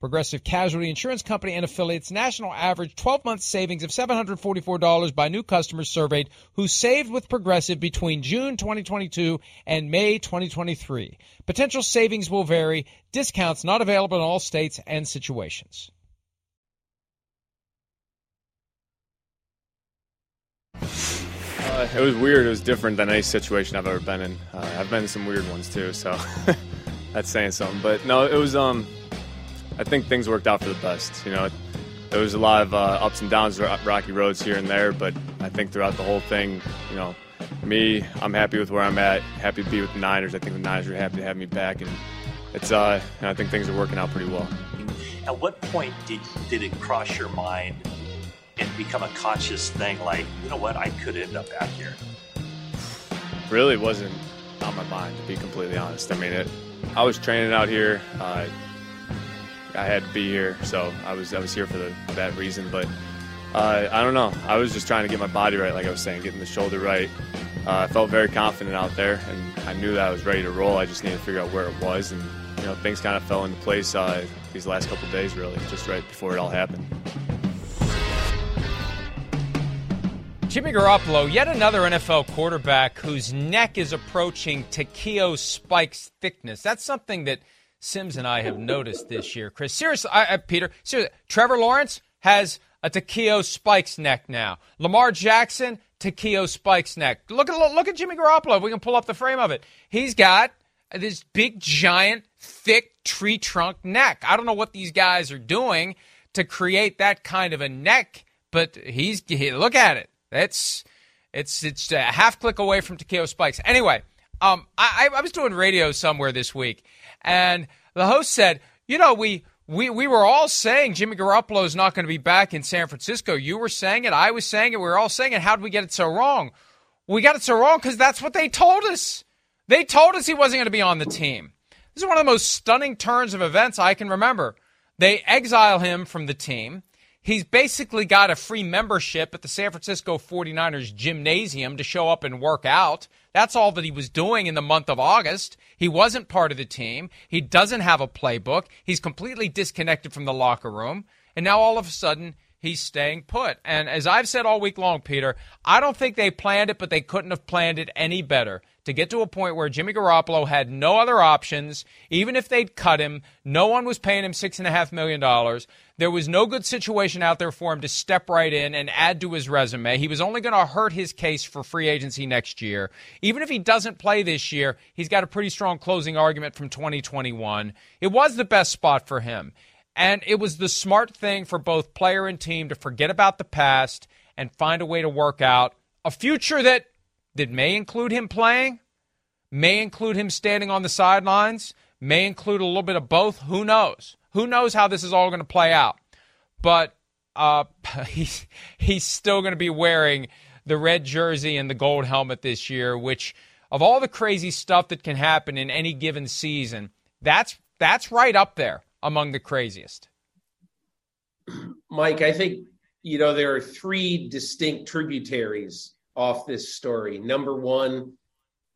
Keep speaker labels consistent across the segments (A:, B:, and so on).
A: Progressive Casualty Insurance Company and affiliates national average 12 month savings of $744 by new customers surveyed who saved with Progressive between June 2022 and May 2023. Potential savings will vary. Discounts not available in all states and situations.
B: Uh, it was weird. It was different than any situation I've ever been in. Uh, I've been in some weird ones too, so that's saying something. But no, it was um I think things worked out for the best. You know, there was a lot of uh, ups and downs, rocky roads here and there, but I think throughout the whole thing, you know, me, I'm happy with where I'm at. Happy to be with the Niners. I think the Niners are happy to have me back, and it's. Uh, I think things are working out pretty well.
C: At what point did did it cross your mind and become a conscious thing? Like, you know what, I could end up back here.
B: Really wasn't on my mind, to be completely honest. I mean, it, I was training out here. Uh, I had to be here, so I was I was here for the, that reason. But uh, I don't know. I was just trying to get my body right, like I was saying, getting the shoulder right. Uh, I felt very confident out there, and I knew that I was ready to roll. I just needed to figure out where it was, and you know things kind of fell into place uh, these last couple days, really, just right before it all happened.
A: Jimmy Garoppolo, yet another NFL quarterback whose neck is approaching Takeo Spike's thickness. That's something that Simms and I have noticed this year. Chris, seriously, I, I, Peter, seriously, Trevor Lawrence has a Takeo Spikes neck now. Lamar Jackson, Takeo Spikes neck. Look at look at Jimmy Garoppolo. If we can pull up the frame of it, he's got this big, giant, thick tree trunk neck. I don't know what these guys are doing to create that kind of a neck, but he's he, look at it. It's it's it's a half click away from Takeo Spikes. Anyway, um, I, I was doing radio somewhere this week and the host said, you know, we we we were all saying Jimmy Garoppolo is not going to be back in San Francisco. You were saying it, I was saying it, we were all saying it. How did we get it so wrong? We got it so wrong because that's what they told us. They told us he wasn't going to be on the team. This is one of the most stunning turns of events I can remember. They exile him from the team. He's basically got a free membership at the San Francisco 49ers gymnasium to show up and work out. That's all that he was doing in the month of August. He wasn't part of the team. He doesn't have a playbook. He's completely disconnected from the locker room. And now all of a sudden, he's staying put. And as I've said all week long, Peter, I don't think they planned it, but they couldn't have planned it any better to get to a point where Jimmy Garoppolo had no other options. Even if they'd cut him, no one was paying him $6.5 million. There was no good situation out there for him to step right in and add to his resume. He was only going to hurt his case for free agency next year. Even if he doesn't play this year, he's got a pretty strong closing argument from 2021. It was the best spot for him. And it was the smart thing for both player and team to forget about the past and find a way to work out a future that that may include him playing, may include him standing on the sidelines, may include a little bit of both. Who knows? Who knows how this is all going to play out? But uh, he's he's still going to be wearing the red jersey and the gold helmet this year. Which, of all the crazy stuff that can happen in any given season, that's that's right up there among the craziest.
D: Mike, I think you know there are three distinct tributaries off this story. Number one,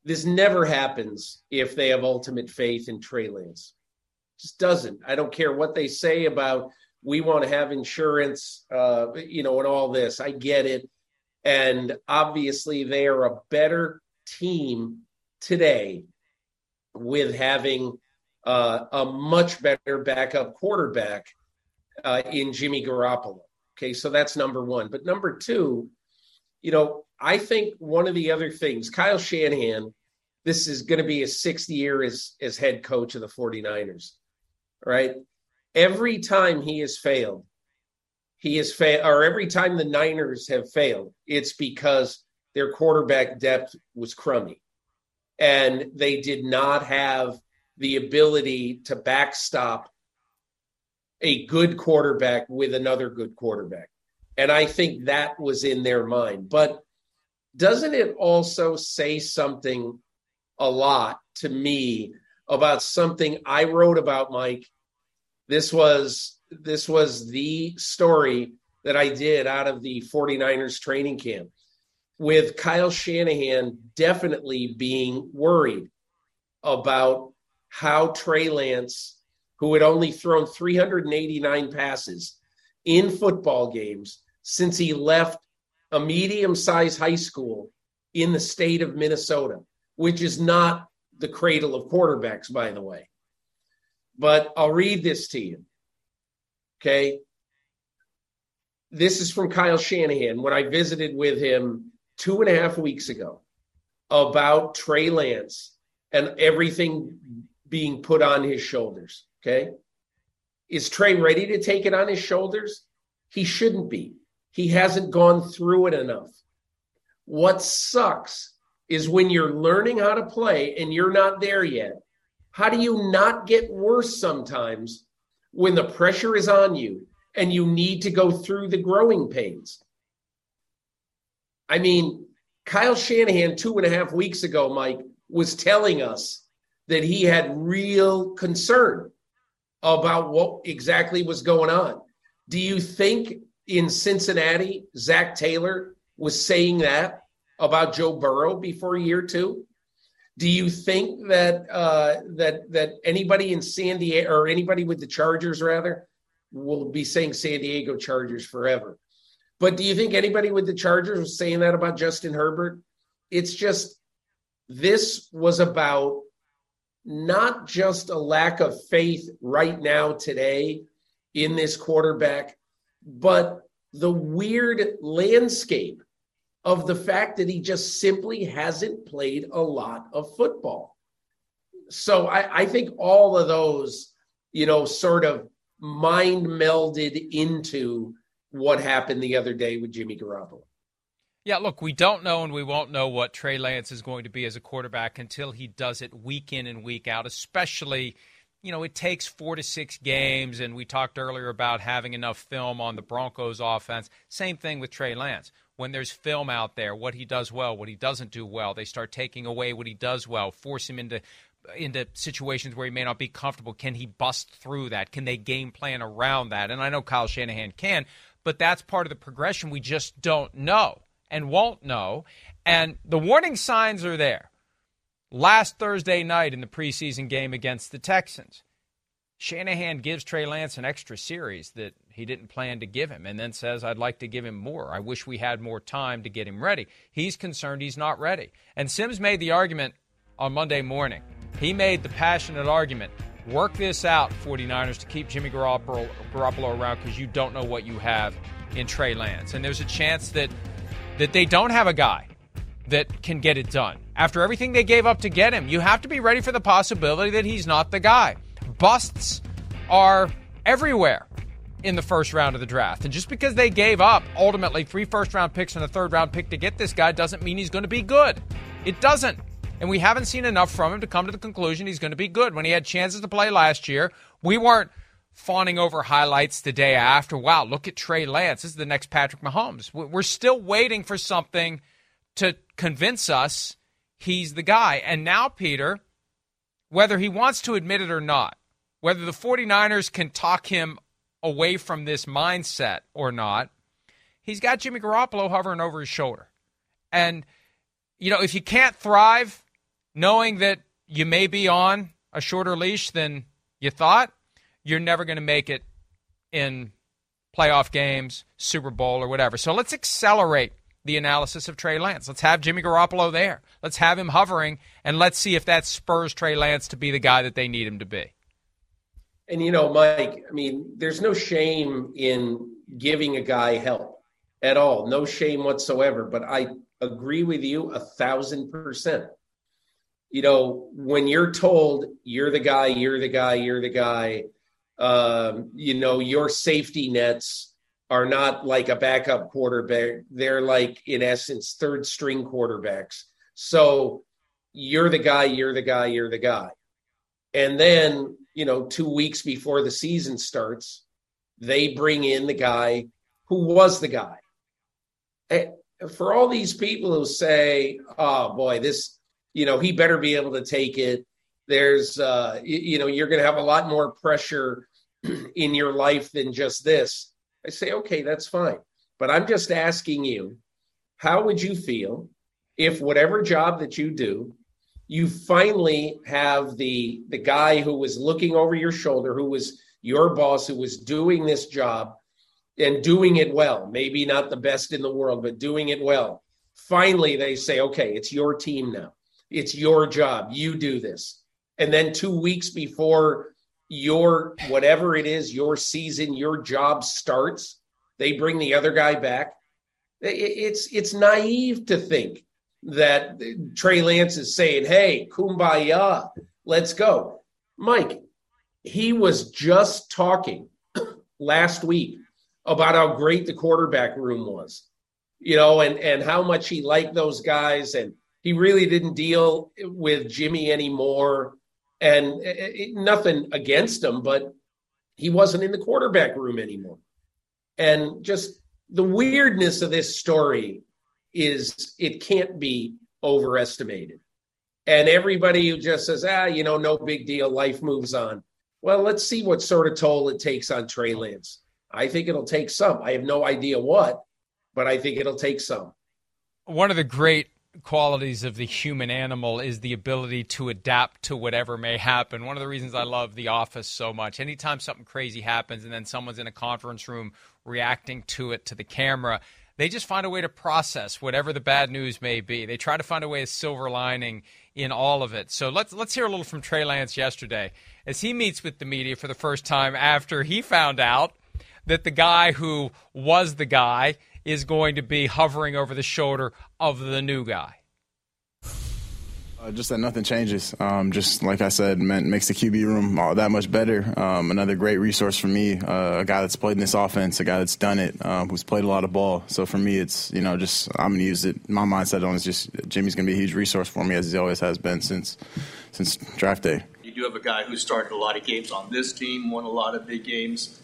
D: this never happens if they have ultimate faith in Trey Lance. Just doesn't. I don't care what they say about we want to have insurance, uh, you know, and all this. I get it. And obviously, they are a better team today with having uh, a much better backup quarterback uh, in Jimmy Garoppolo. Okay, so that's number one. But number two, you know, I think one of the other things, Kyle Shanahan, this is going to be his sixth year as, as head coach of the 49ers, right? Every time he has failed, he has failed, or every time the Niners have failed, it's because their quarterback depth was crummy. And they did not have the ability to backstop a good quarterback with another good quarterback. And I think that was in their mind. But doesn't it also say something a lot to me about something I wrote about Mike? This was this was the story that I did out of the 49ers training camp with Kyle Shanahan definitely being worried about how Trey Lance, who had only thrown 389 passes in football games since he left a medium sized high school in the state of Minnesota, which is not the cradle of quarterbacks, by the way. But I'll read this to you. Okay. This is from Kyle Shanahan when I visited with him two and a half weeks ago about Trey Lance and everything being put on his shoulders. Okay. Is Trey ready to take it on his shoulders? He shouldn't be. He hasn't gone through it enough. What sucks is when you're learning how to play and you're not there yet. How do you not get worse sometimes when the pressure is on you and you need to go through the growing pains? I mean, Kyle Shanahan, two and a half weeks ago, Mike, was telling us that he had real concern about what exactly was going on. Do you think in Cincinnati, Zac Taylor was saying that about Joe Burrow before year two? Do you think that uh, that that anybody in San Diego or anybody with the Chargers rather will be saying San Diego Chargers forever? But do you think anybody with the Chargers was saying that about Justin Herbert? It's just this was about not just a lack of faith right now today in this quarterback, but the weird landscape of the fact that he just simply hasn't played a lot of football. So I, I think all of those, you know, sort of mind melded into what happened the other day with Jimmy Garoppolo.
A: Yeah, look, we don't know and we won't know what Trey Lance is going to be as a quarterback until he does it week in and week out, especially, you know, it takes four to six games. And we talked earlier about having enough film on the Broncos offense. Same thing with Trey Lance. When there's film out there, what he does well, what he doesn't do well, they start taking away what he does well, force him into into situations where he may not be comfortable. Can he bust through that? Can they game plan around that? And I know Kyle Shanahan can, but that's part of the progression we just don't know and won't know. And the warning signs are there. Last Thursday night in the preseason game against the Texans, Shanahan gives Trey Lance an extra series that he didn't plan to give him and then says, I'd like to give him more. I wish we had more time to get him ready. He's concerned he's not ready. And Simms made the argument on Monday morning. He made the passionate argument work this out, 49ers, to keep Jimmy Garoppolo, Garoppolo around because you don't know what you have in Trey Lance. And there's a chance that that they don't have a guy that can get it done. After everything they gave up to get him, you have to be ready for the possibility that he's not the guy. Busts are everywhere in the first round of the draft. And just because they gave up ultimately three first round picks and a third round pick to get this guy doesn't mean he's going to be good. It doesn't. And we haven't seen enough from him to come to the conclusion he's going to be good. When he had chances to play last year, we weren't fawning over highlights the day after. Wow, look at Trey Lance. This is the next Patrick Mahomes. We're still waiting for something to convince us he's the guy. And now, Peter, whether he wants to admit it or not, whether the 49ers can talk him away from this mindset or not, he's got Jimmy Garoppolo hovering over his shoulder. And, you know, if you can't thrive knowing that you may be on a shorter leash than you thought, you're never going to make it in playoff games, Super Bowl, or whatever. So let's accelerate the analysis of Trey Lance. Let's have Jimmy Garoppolo there. Let's have him hovering, and let's see if that spurs Trey Lance to be the guy that they need him to be.
D: And you know, Mike, I mean, there's no shame in giving a guy help at all. No shame whatsoever. But I agree with you a thousand percent. You know, when you're told you're the guy, you're the guy, you're the guy, um, you know, your safety nets are not like a backup quarterback. They're like, in essence, third string quarterbacks. So you're the guy, you're the guy, you're the guy. And then, you know, two weeks before the season starts, they bring in the guy who was the guy. And for all these people who say, oh boy, this, you know, he better be able to take it. There's, uh, you know, you're going to have a lot more pressure in your life than just this. I say, okay, that's fine. But I'm just asking you, how would you feel if whatever job that you do, you finally have the the guy who was looking over your shoulder, who was your boss, who was doing this job and doing it well, maybe not the best in the world, but doing it well. Finally, they say, okay, it's your team now. It's your job. You do this. And then two weeks before your whatever it is, your season, your job starts, they bring the other guy back. It's it's naive to think that Trey Lance is saying, "Hey, kumbaya, let's go." Mike, he was just talking last week about how great the quarterback room was, you know, and and how much he liked those guys, and he really didn't deal with Jimmy anymore, and it, nothing against him, but he wasn't in the quarterback room anymore, and just the weirdness of this story is it can't be overestimated. And everybody who just says, ah, you know, no big deal, life moves on. Well, let's see what sort of toll it takes on Trey Lance. I think it'll take some. I have no idea what, but I think it'll take some.
A: One of the great qualities of the human animal is the ability to adapt to whatever may happen. One of the reasons I love The Office so much, anytime something crazy happens and then someone's in a conference room reacting to it to the camera, they just find a way to process whatever the bad news may be. They try to find a way of silver lining in all of it. So let's let's hear a little from Trey Lance yesterday as he meets with the media for the first time after he found out that the guy who was the guy is going to be hovering over the shoulder of the new guy.
E: Uh, just that nothing changes. Um, just like I said, meant, makes the QB room all that much better. Um, another great resource for me, uh, a guy that's played in this offense, a guy that's done it, um, who's played a lot of ball. So for me, it's you know just I'm gonna use it. My mindset on is just Jimmy's gonna be a huge resource for me as he always has been since since draft day.
F: You do have a guy who started a lot of games on this team, won a lot of big games.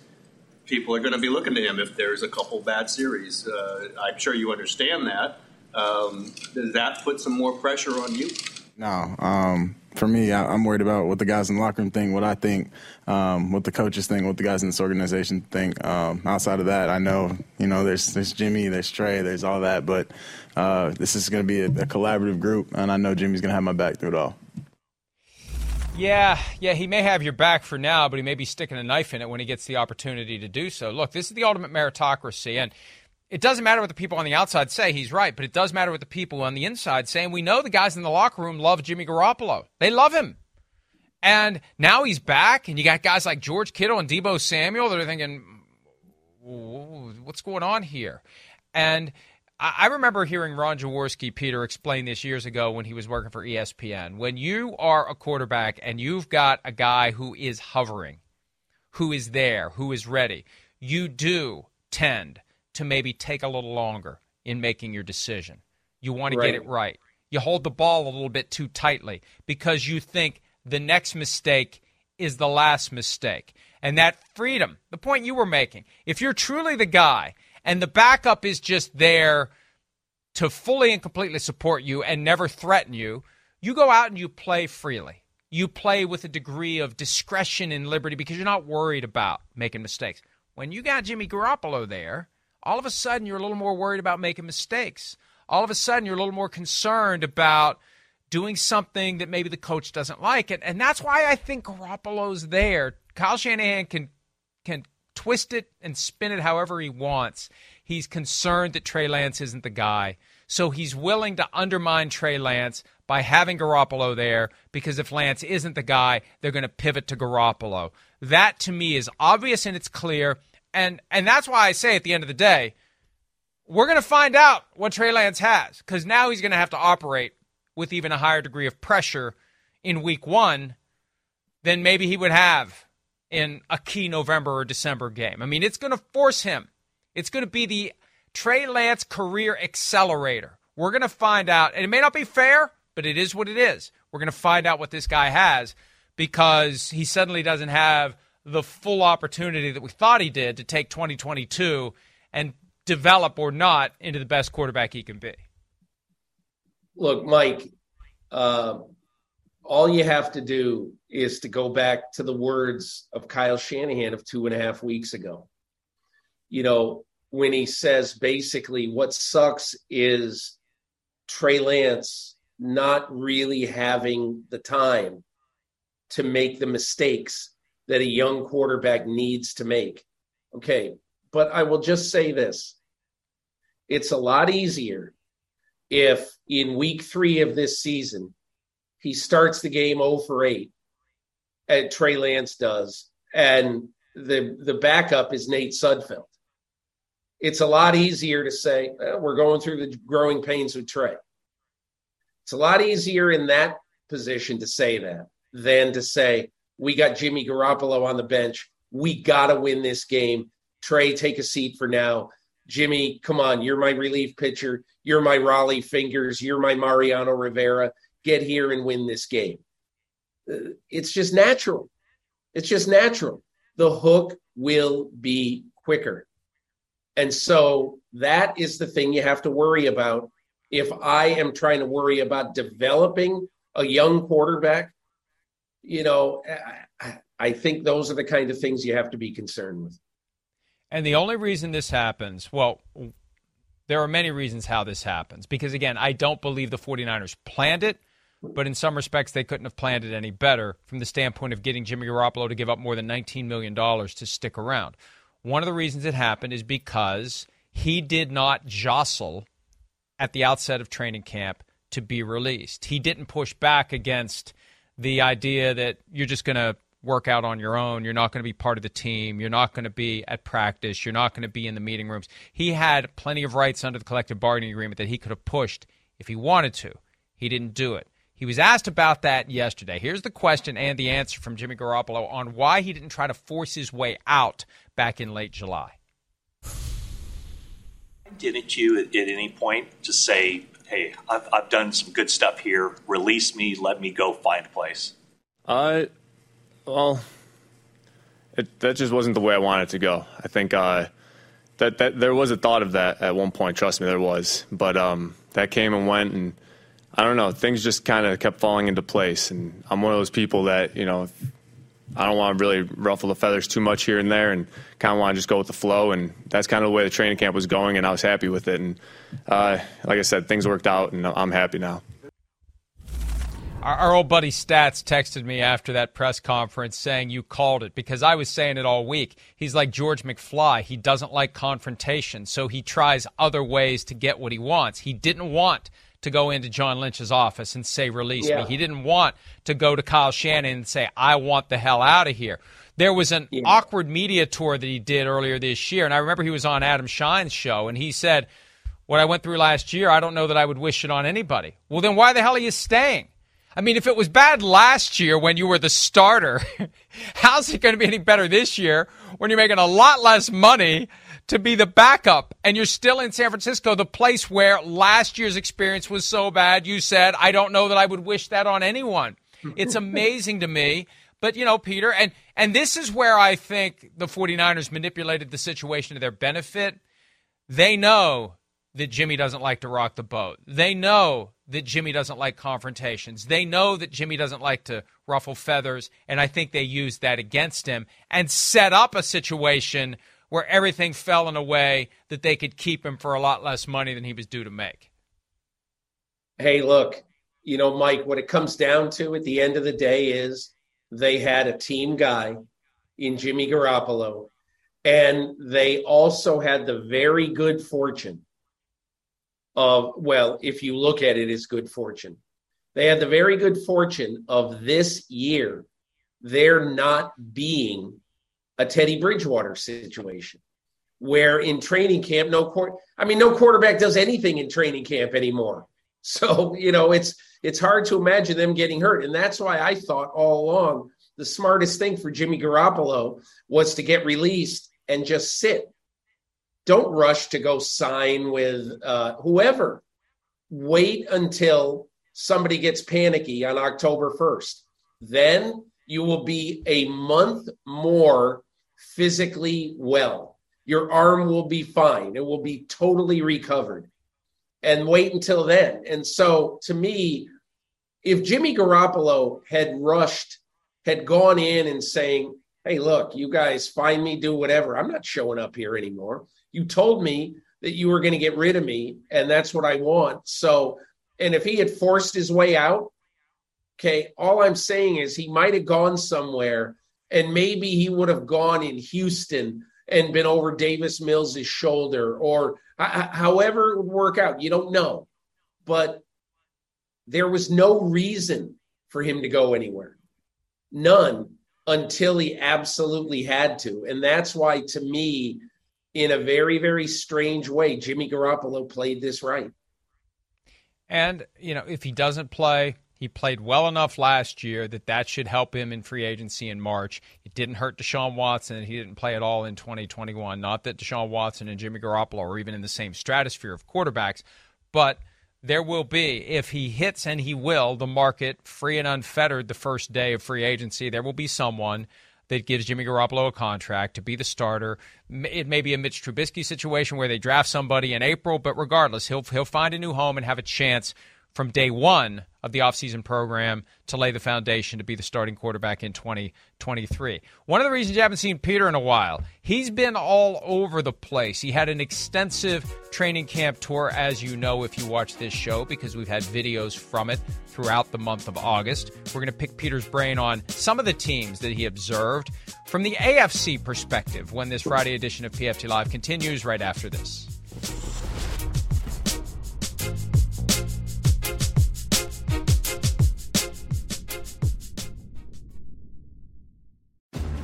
F: People are going to be looking to him if there's a couple bad series. Uh, I'm sure you understand that. Um, does that put some more pressure on you?
E: No, um, for me, I, am worried about what the guys in the locker room think, what I think, um, what the coaches think, what the guys in this organization think. Um, outside of that, I know, you know, there's there's Jimmy, there's Trey, there's all that, but uh, this is going to be a, a collaborative group, and I know Jimmy's going to have my back through it all.
A: Yeah, yeah, he may have your back for now, but he may be sticking a knife in it when he gets the opportunity to do so. Look, this is the ultimate meritocracy, and it doesn't matter what the people on the outside say. He's right, but it does matter what the people on the inside say. And we know the guys in the locker room love Jimmy Garoppolo. They love him. And now he's back, and you got guys like George Kittle and Deebo Samuel that are thinking, what's going on here? And I remember hearing Ron Jaworski, Peter, explain this years ago when he was working for ESPN. When you are a quarterback and you've got a guy who is hovering, who is there, who is ready, you do tend to maybe take a little longer in making your decision. You want to right. get it right. You hold the ball a little bit too tightly because you think the next mistake is the last mistake. And that freedom, the point you were making, if you're truly the guy and the backup is just there to fully and completely support you and never threaten you, you go out and you play freely. You play with a degree of discretion and liberty because you're not worried about making mistakes. When you got Jimmy Garoppolo there, all of a sudden you're a little more worried about making mistakes. all of a sudden you're a little more concerned about doing something that maybe the coach doesn't like. And, and that's why I think Garoppolo's there. Kyle Shanahan can can twist it and spin it however he wants. He's concerned that Trey Lance isn't the guy. So he's willing to undermine Trey Lance by having Garoppolo there because if Lance isn't the guy, they're going to pivot to Garoppolo. That to me is obvious and it's clear. And and that's why I say at the end of the day, we're going to find out what Trey Lance has because now he's going to have to operate with even a higher degree of pressure in week one than maybe he would have in a key November or December game. I mean, it's going to force him. It's going to be the Trey Lance career accelerator. We're going to find out, and it may not be fair, but it is what it is. We're going to find out what this guy has because he suddenly doesn't have the full opportunity that we thought he did to take 2022 and develop or not into the best quarterback he can be.
D: Look, Mike, uh, all you have to do is to go back to the words of Kyle Shanahan of two and a half weeks ago. You know, when he says basically what sucks is Trey Lance not really having the time to make the mistakes that a young quarterback needs to make. Okay, but I will just say this it's a lot easier if in week three of this season he starts the game 0 for 8 and Trey Lance does, and the the backup is Nate Sudfeld. It's a lot easier to say we're going through the growing pains with Trey. It's a lot easier in that position to say that than to say we got Jimmy Garoppolo on the bench. We got to win this game. Trey, take a seat for now. Jimmy, come on, you're my relief pitcher. You're my Rollie Fingers. You're my Mariano Rivera. Get here and win this game. It's just natural. It's just natural. The hook will be quicker. And so that is the thing you have to worry about. If I am trying to worry about developing a young quarterback, you know, I think those are the kind of things you have to be concerned with.
A: And the only reason this happens, well, there are many reasons how this happens. Because again, I don't believe the 49ers planned it, but in some respects, they couldn't have planned it any better from the standpoint of getting Jimmy Garoppolo to give up more than $19 million to stick around. One of the reasons it happened is because he did not jostle at the outset of training camp to be released. He didn't push back against the idea that you're just going to work out on your own. You're not going to be part of the team. You're not going to be at practice. You're not going to be in the meeting rooms. He had plenty of rights under the collective bargaining agreement that he could have pushed if he wanted to. He didn't do it. He was asked about that yesterday. Here's the question and the answer from Jimmy Garoppolo on why he didn't try to force his way out back in late July.
C: Didn't you at any point just say, hey, I've, I've done some good stuff here, release me, let me go find a place?
B: Uh, well, it, that just wasn't the way I wanted to go. I think uh, that that there was a thought of that at one point. Trust me, there was. But um, that came and went, and I don't know. Things just kind of kept falling into place. And I'm one of those people that you know, I don't want to really ruffle the feathers too much here and there, and kind of want to just go with the flow. And that's kind of the way the training camp was going, and I was happy with it. And uh, like I said, things worked out, and I'm happy now.
A: Our, our, old buddy Stats texted me after that press conference saying you called it because I was saying it all week. He's like George McFly. He doesn't like confrontation, so he tries other ways to get what he wants. He didn't want to go into John Lynch's office and say, release yeah. me. He didn't want to go to Kyle Shanahan and say, I want the hell out of here. There was an yeah. awkward media tour that he did earlier this year, and I remember he was on Adam Schein's show, and he said, What I went through last year, I don't know that I would wish it on anybody. Well, then why the hell are you staying? I mean, if it was bad last year when you were the starter, how's it going to be any better this year when you're making a lot less money to be the backup and you're still in San Francisco, the place where last year's experience was so bad? You said, I don't know that I would wish that on anyone. It's amazing to me. But, you know, Peter, and, and this is where I think the 49ers manipulated the situation to their benefit. They know that Jimmy doesn't like to rock the boat. They know that Jimmy doesn't like confrontations. They know that Jimmy doesn't like to ruffle feathers, and I think they used that against him and set up a situation where everything fell in a way that they could keep him for a lot less money than he was due to make.
D: hey, look, you know, Mike, what it comes down to at the end of the day is they had a team guy in Jimmy Garoppolo, and they also had the very good fortune of, well, if you look at it as good fortune, they had the very good fortune of this year, there not being a Teddy Bridgewater situation where in training camp, no court, I mean, no quarterback does anything in training camp anymore. So, you know, it's it's hard to imagine them getting hurt. And that's why I thought all along the smartest thing for Jimmy Garoppolo was to get released and just sit. Don't rush to go sign with uh, whoever. Wait until somebody gets panicky on October 1st. Then you will be a month more physically well. Your arm will be fine. It will be totally recovered and wait until then. And so to me, if Jimmy Garoppolo had rushed, had gone in and saying, Hey, look, you guys find me, do whatever. I'm not showing up here anymore. You told me that you were going to get rid of me, and that's what I want. So, and if he had forced his way out, okay, all I'm saying is he might have gone somewhere and maybe he would have gone in Houston and been over Davis Mills' shoulder or however it would work out. You don't know. But there was no reason for him to go anywhere. None until he absolutely had to. And that's why, to me, in a very, very strange way, Jimmy Garoppolo played this right.
A: And, you know, if he doesn't play, he played well enough last year that that should help him in free agency in March. It didn't hurt Deshaun Watson. He didn't play at all in 2021. Not that Deshaun Watson and Jimmy Garoppolo are even in the same stratosphere of quarterbacks, but there will be, if he hits and he will, the market free and unfettered the first day of free agency, there will be someone that gives Jimmy Garoppolo a contract to be the starter. It may be a Mitch Trubisky situation where they draft somebody in April, but regardless, he'll he'll find a new home and have a chance from day one of the offseason program to lay the foundation to be the starting quarterback in 2023. One of the reasons you haven't seen Peter in a while, he's been all over the place. He had an extensive training camp tour, as you know, if you watch this show, because we've had videos from it throughout the month of August. We're going to pick Peter's brain on some of the teams that he observed from the AFC perspective when this Friday edition of PFT Live continues right after this.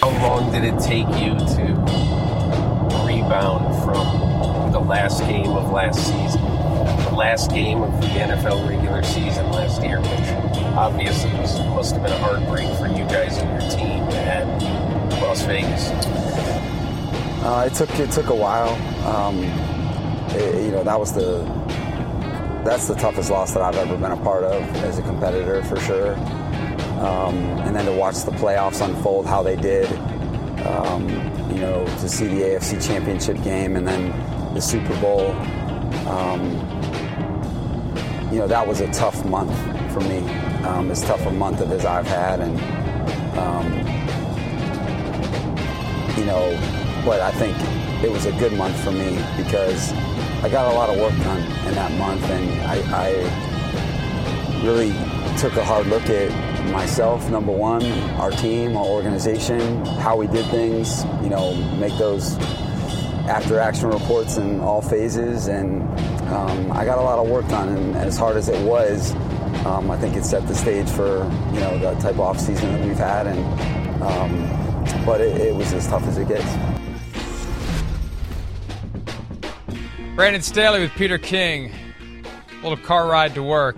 G: How long did it take you to rebound from the last game of last season, the last game of the NFL regular season last year, which obviously was, must have been a heartbreak for you guys and your team at Las Vegas?
H: Uh, it took it took a while. Um, it, you know that was the that's the toughest loss that I've ever been a part of as a competitor for sure. Um, and then to watch the playoffs unfold how they did, um, you know, to see the AFC Championship game and then the Super Bowl. Um, you know, that was a tough month for me, um, as tough a month as I've had, and um, you know, but I think it was a good month for me because I got a lot of work done in that month, and I, I really took a hard look at myself, number one, our team, our organization, how we did things, you know, make those after action reports in all phases. And um, I got a lot of work done, and as hard as it was, um, I think it set the stage for, you know, the type of off season that we've had. And, um, but it, it was as tough as it gets.
A: Brandon Staley with Peter King. A little car ride to work.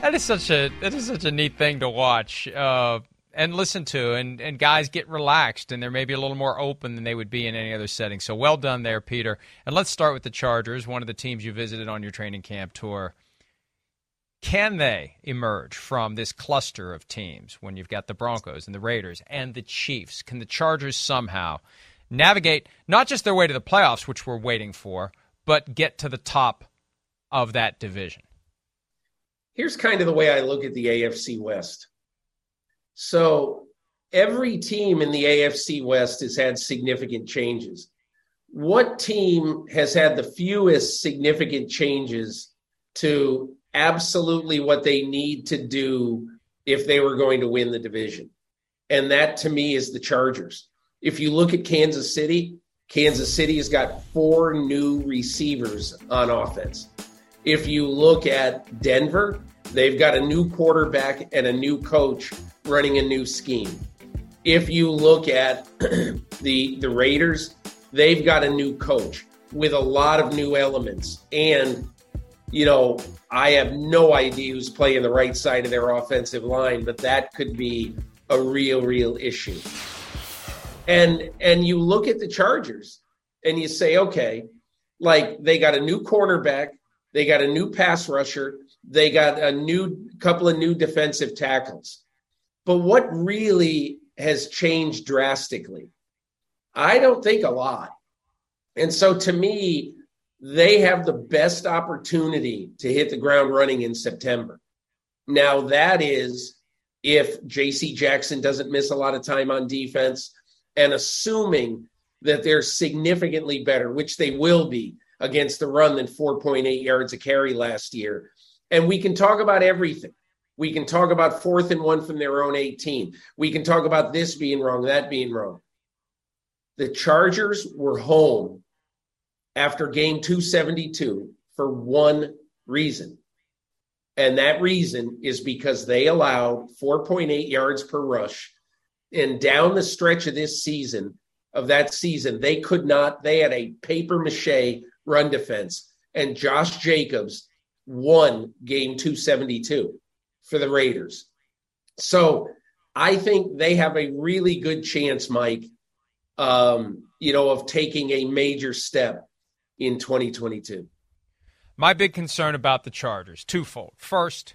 A: That is such a that is such a neat thing to watch. Uh, and listen to, and, and guys get relaxed, and they're maybe a little more open than they would be in any other setting. So well done there, Peter. And let's start with the Chargers, one of the teams you visited on your training camp tour. Can they emerge from this cluster of teams when you've got the Broncos and the Raiders and the Chiefs? Can the Chargers somehow navigate not just their way to the playoffs, which we're waiting for, but get to the top of that division?
D: Here's kind of the way I look at the AFC West. So every team in the AFC West has had significant changes. What team has had the fewest significant changes to absolutely what they need to do if they were going to win the division? And that to me is the Chargers. If you look at Kansas City, Kansas City has got four new receivers on offense. If you look at Denver, they've got a new quarterback and a new coach running a new scheme. If you look at the the Raiders, they've got a new coach with a lot of new elements. And, you know, I have no idea who's playing the right side of their offensive line, but that could be a real, real issue. And and you look at the Chargers and you say, okay, like they got a new cornerback, they got a new pass rusher, they got a new couple of new defensive tackles. But what really has changed drastically? I don't think a lot. And so to me, they have the best opportunity to hit the ground running in September. Now, that is if JC Jackson doesn't miss a lot of time on defense and assuming that they're significantly better, which they will be against the run than 4.8 yards a carry last year. And we can talk about everything. We can talk about fourth and one from their own 18. We can talk about this being wrong, that being wrong. The Chargers were home after game 272 for one reason. And that reason is because they allowed 4.8 yards per rush. And down the stretch of this season, of that season, they could not, they had a paper mache run defense. And Josh Jacobs won game 272 for the Raiders. So I think they have a really good chance, Mike, um, you know, of taking a major step in 2022.
A: My big concern about the Chargers, twofold. First,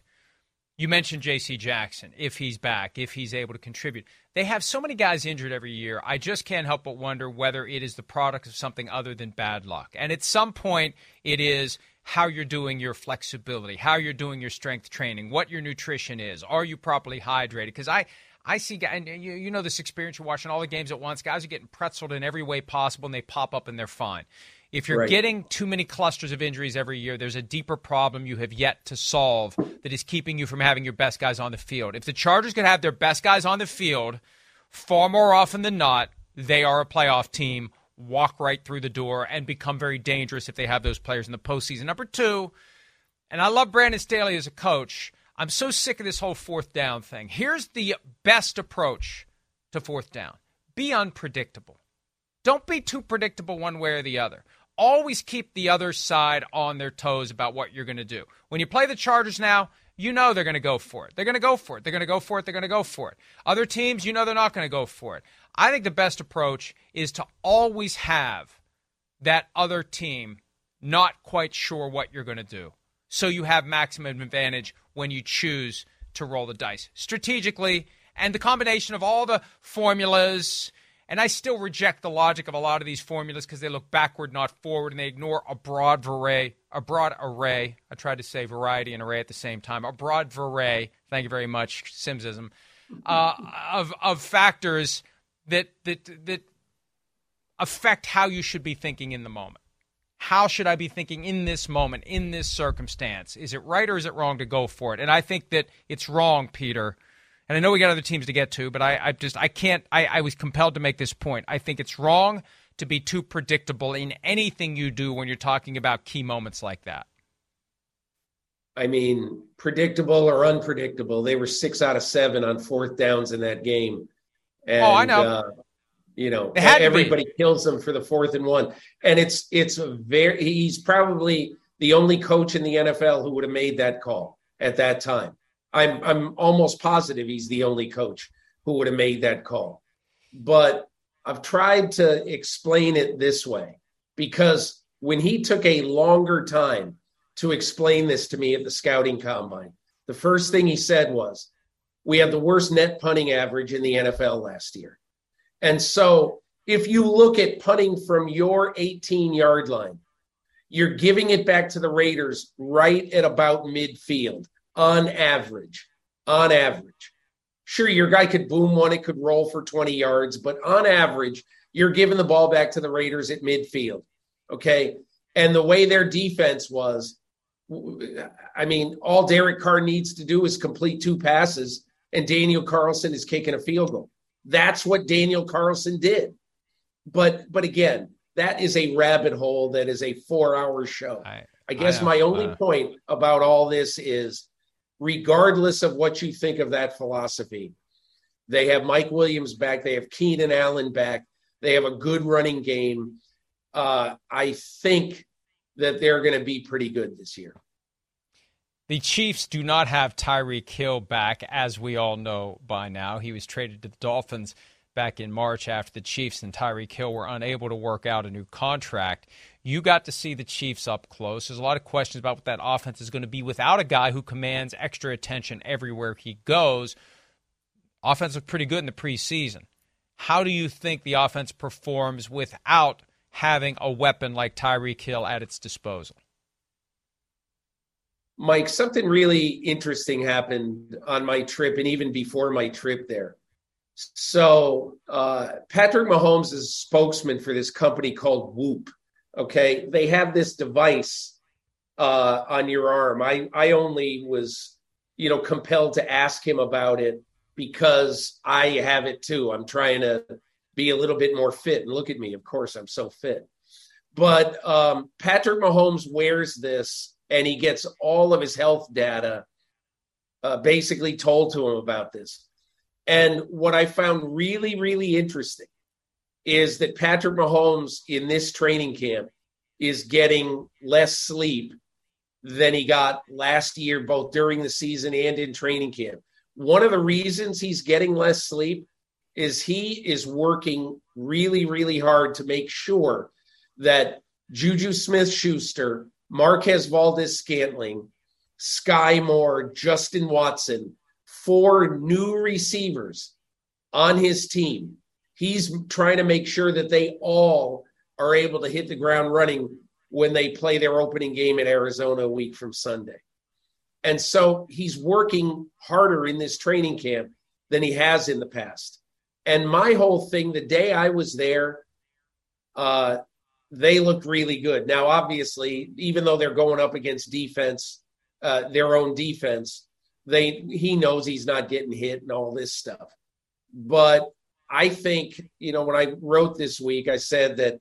A: you mentioned J.C. Jackson, if he's back, if he's able to contribute. They have so many guys injured every year. I just can't help but wonder whether it is the product of something other than bad luck. And at some point, it is how you're doing your flexibility, how you're doing your strength training, what your nutrition is. Are you properly hydrated? Because I, I see, guys, and you, you know this experience, you're watching all the games at once. Guys are getting pretzeled in every way possible, and they pop up and they're fine. If you're right. getting too many clusters of injuries every year, there's a deeper problem you have yet to solve that is keeping you from having your best guys on the field. If the Chargers could have their best guys on the field far more often than not, they are a playoff team, walk right through the door, and become very dangerous if they have those players in the postseason. Number two, and I love Brandon Staley as a coach. I'm so sick of this whole fourth down thing. Here's the best approach to fourth down be unpredictable. Don't be too predictable one way or the other always keep the other side on their toes about what you're going to do. When you play the Chargers now, you know they're going to go for it. They're going to go for it. They're going to go for it. They're going to go for it. Other teams, you know they're not going to go for it. I think the best approach is to always have that other team not quite sure what you're going to do. So you have maximum advantage when you choose to roll the dice strategically and the combination of all the formulas and I still reject the logic of a lot of these formulas because they look backward, not forward, and they ignore a broad array, a broad array. I tried to say variety and array at the same time. A broad array. Thank you very much, Simmsism. Uh, of of factors that that that affect how you should be thinking in the moment. How should I be thinking in this moment, in this circumstance? Is it right or is it wrong to go for it? And I think that it's wrong, Peter, and I know we got other teams to get to, but I, I just I can't. I, I was compelled to make this point. I think it's wrong to be too predictable in anything you do when you're talking about key moments like that.
D: I mean, predictable or unpredictable, they were six out of seven on fourth downs in that game. And,
A: oh, I know. Uh,
D: you know, everybody kills them for the fourth and one, and it's it's a very. He's probably the only coach in the NFL who would have made that call at that time. I'm I'm almost positive he's the only coach who would have made that call. But I've tried to explain it this way because when he took a longer time to explain this to me at the scouting combine, the first thing he said was, We had the worst net punting average in the NFL last year. And so if you look at punting from your 18 yard line, you're giving it back to the Raiders right at about midfield on average. On average. Sure, your guy could boom one, it could roll for 20 yards, but on average, you're giving the ball back to the Raiders at midfield. Okay. And the way their defense was, I mean, all Derek Carr needs to do is complete two passes, and Daniel Carlson is kicking a field goal. That's what Daniel Carlson did. But but again, that is a rabbit hole that is a four-hour show. I, I guess I my only uh, point about all this is regardless of what you think of that philosophy, they have Mike Williams back, they have Keenan Allen back, they have a good running game. Uh, I think that they're going to be pretty good this year.
A: The Chiefs do not have Tyreek Hill back, as we all know by now. He was traded to the Dolphins back in March after the Chiefs and Tyreek Hill were unable to work out a new contract. You got to see the Chiefs up close. There's a lot of questions about what that offense is going to be without a guy who commands extra attention everywhere he goes. Offense looked pretty good in the preseason. How do you think the offense performs without having a weapon like Tyreek Hill at its disposal?
D: Mike, something really interesting happened on my trip and even before my trip there. So, uh, Patrick Mahomes is a spokesman for this company called Whoop. Okay. They have this device uh, on your arm. I, I only was, you know, compelled to ask him about it because I have it too. I'm trying to be a little bit more fit. And look at me. Of course, I'm so fit. But um, Patrick Mahomes wears this and he gets all of his health data uh, basically told to him about this. And what I found really, really interesting is that Patrick Mahomes in this training camp is getting less sleep than he got last year, both during the season and in training camp. One of the reasons he's getting less sleep is he is working really, really hard to make sure that Juju Smith Schuster Marquez Valdes Scantling, Sky Moore, Justin Watson, four new receivers on his team. He's trying to make sure that they all are able to hit the ground running when they play their opening game in Arizona a week from Sunday. And so he's working harder in this training camp than he has in the past. And my whole thing, the day I was there, uh, they looked really good. Now, obviously, even though they're going up against defense, uh, their own defense, they he knows he's not getting hit and all this stuff. But I think, you know, when I wrote this week, I said that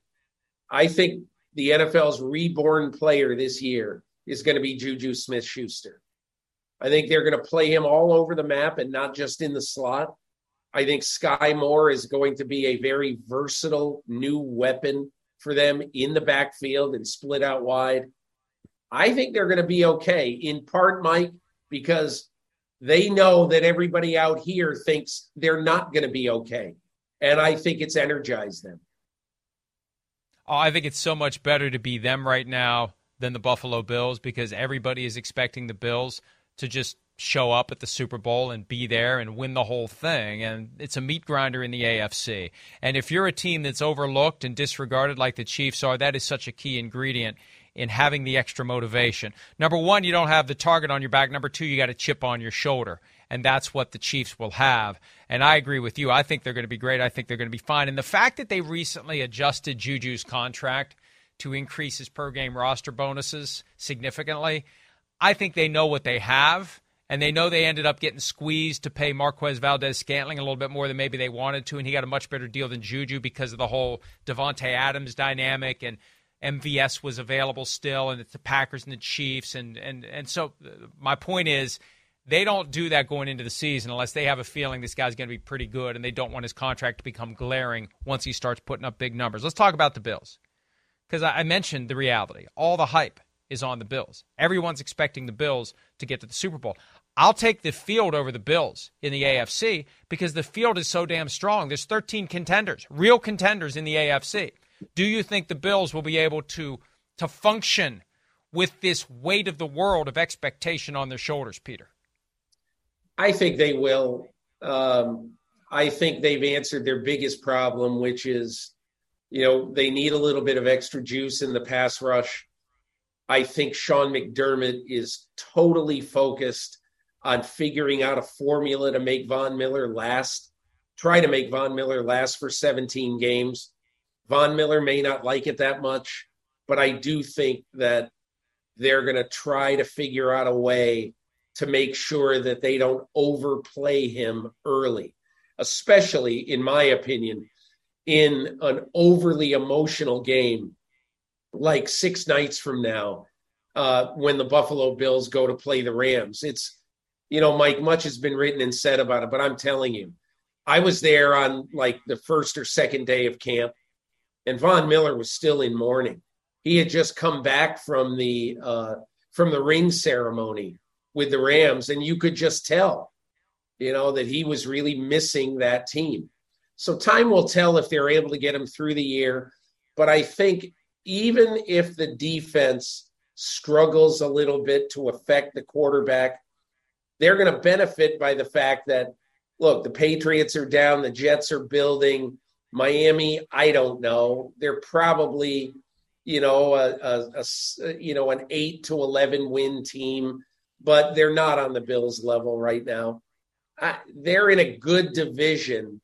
D: I think the NFL's reborn player this year is going to be Juju Smith Schuster. I think they're going to play him all over the map and not just in the slot. I think Sky Moore is going to be a very versatile new weapon for them in the backfield and split out wide. I think they're going to be okay, in part, Mike, because they know that everybody out here thinks they're not going to be okay. And I think it's energized them.
A: Oh, I think it's so much better to be them right now than the Buffalo Bills because everybody is expecting the Bills to just show up at the Super Bowl and be there and win the whole thing. And it's a meat grinder in the AFC. And if you're a team that's overlooked and disregarded like the Chiefs are, that is such a key ingredient in having the extra motivation. Number one, you don't have the target on your back. Number two, you got a chip on your shoulder. And that's what the Chiefs will have. And I agree with you. I think they're going to be great. I think they're going to be fine. And the fact that they recently adjusted Juju's contract to increase his per game roster bonuses significantly, I think they know what they have and they know they ended up getting squeezed to pay Marquez Valdes Scantling a little bit more than maybe they wanted to, and he got a much better deal than Juju because of the whole Davante Adams dynamic and MVS was available still, and it's the Packers and the Chiefs, and and and so uh, my point is. They don't do that going into the season unless they have a feeling this guy's going to be pretty good and they don't want his contract to become glaring once he starts putting up big numbers. Let's talk about the Bills because I mentioned the reality, all the hype is on the Bills. Everyone's expecting the Bills to get to the Super Bowl. I'll take the field over the Bills in the AFC because the field is so damn strong. There's 13 contenders, real contenders in the AFC. Do you think the Bills will be able to to function with this weight of the world of expectation on their shoulders, Peter?
D: I think they will. Um, I think they've answered their biggest problem, which is, you know, they need a little bit of extra juice in the pass rush. I think Sean McDermott is totally focused on figuring out a formula to make Von Miller last, try to make Von Miller last for 17 games. Von Miller may not like it that much, but I do think that they're going to try to figure out a way to make sure that they don't overplay him early, especially, in my opinion, in an overly emotional game like six nights from now uh, when the Buffalo Bills go to play the Rams. It's you know, Mike, much has been written and said about it, but I'm telling you, I was there on like the first or second day of camp, and Von Miller was still in mourning. He had just come back from the uh, from the ring ceremony with the Rams, and you could just tell, you know, that he was really missing that team. So time will tell if they're able to get him through the year. But I think even if the defense struggles a little bit to affect the quarterback, they're going to benefit by the fact that look, the Patriots are down, the Jets are building. Miami, I don't know. They're probably, you know, a, a, a, you know an eight to eleven win team, but they're not on the Bills level right now. I, they're in a good division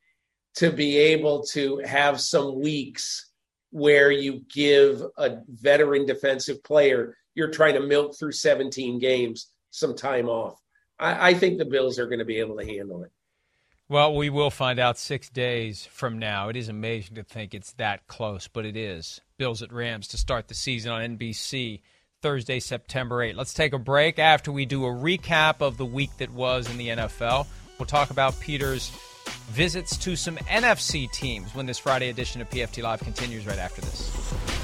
D: to be able to have some weeks where you give a veteran defensive player you're trying to milk through 17 games some time off. I, I think the Bills are going to be able to handle it.
A: Well, we will find out six days from now. It is amazing to think it's that close, but it is. Bills at Rams to start the season on NBC Thursday, September 8. Let's take a break after we do a recap of the week that was in the NFL. We'll talk about Peter's visits to some NFC teams when this Friday edition of PFT Live continues right after this.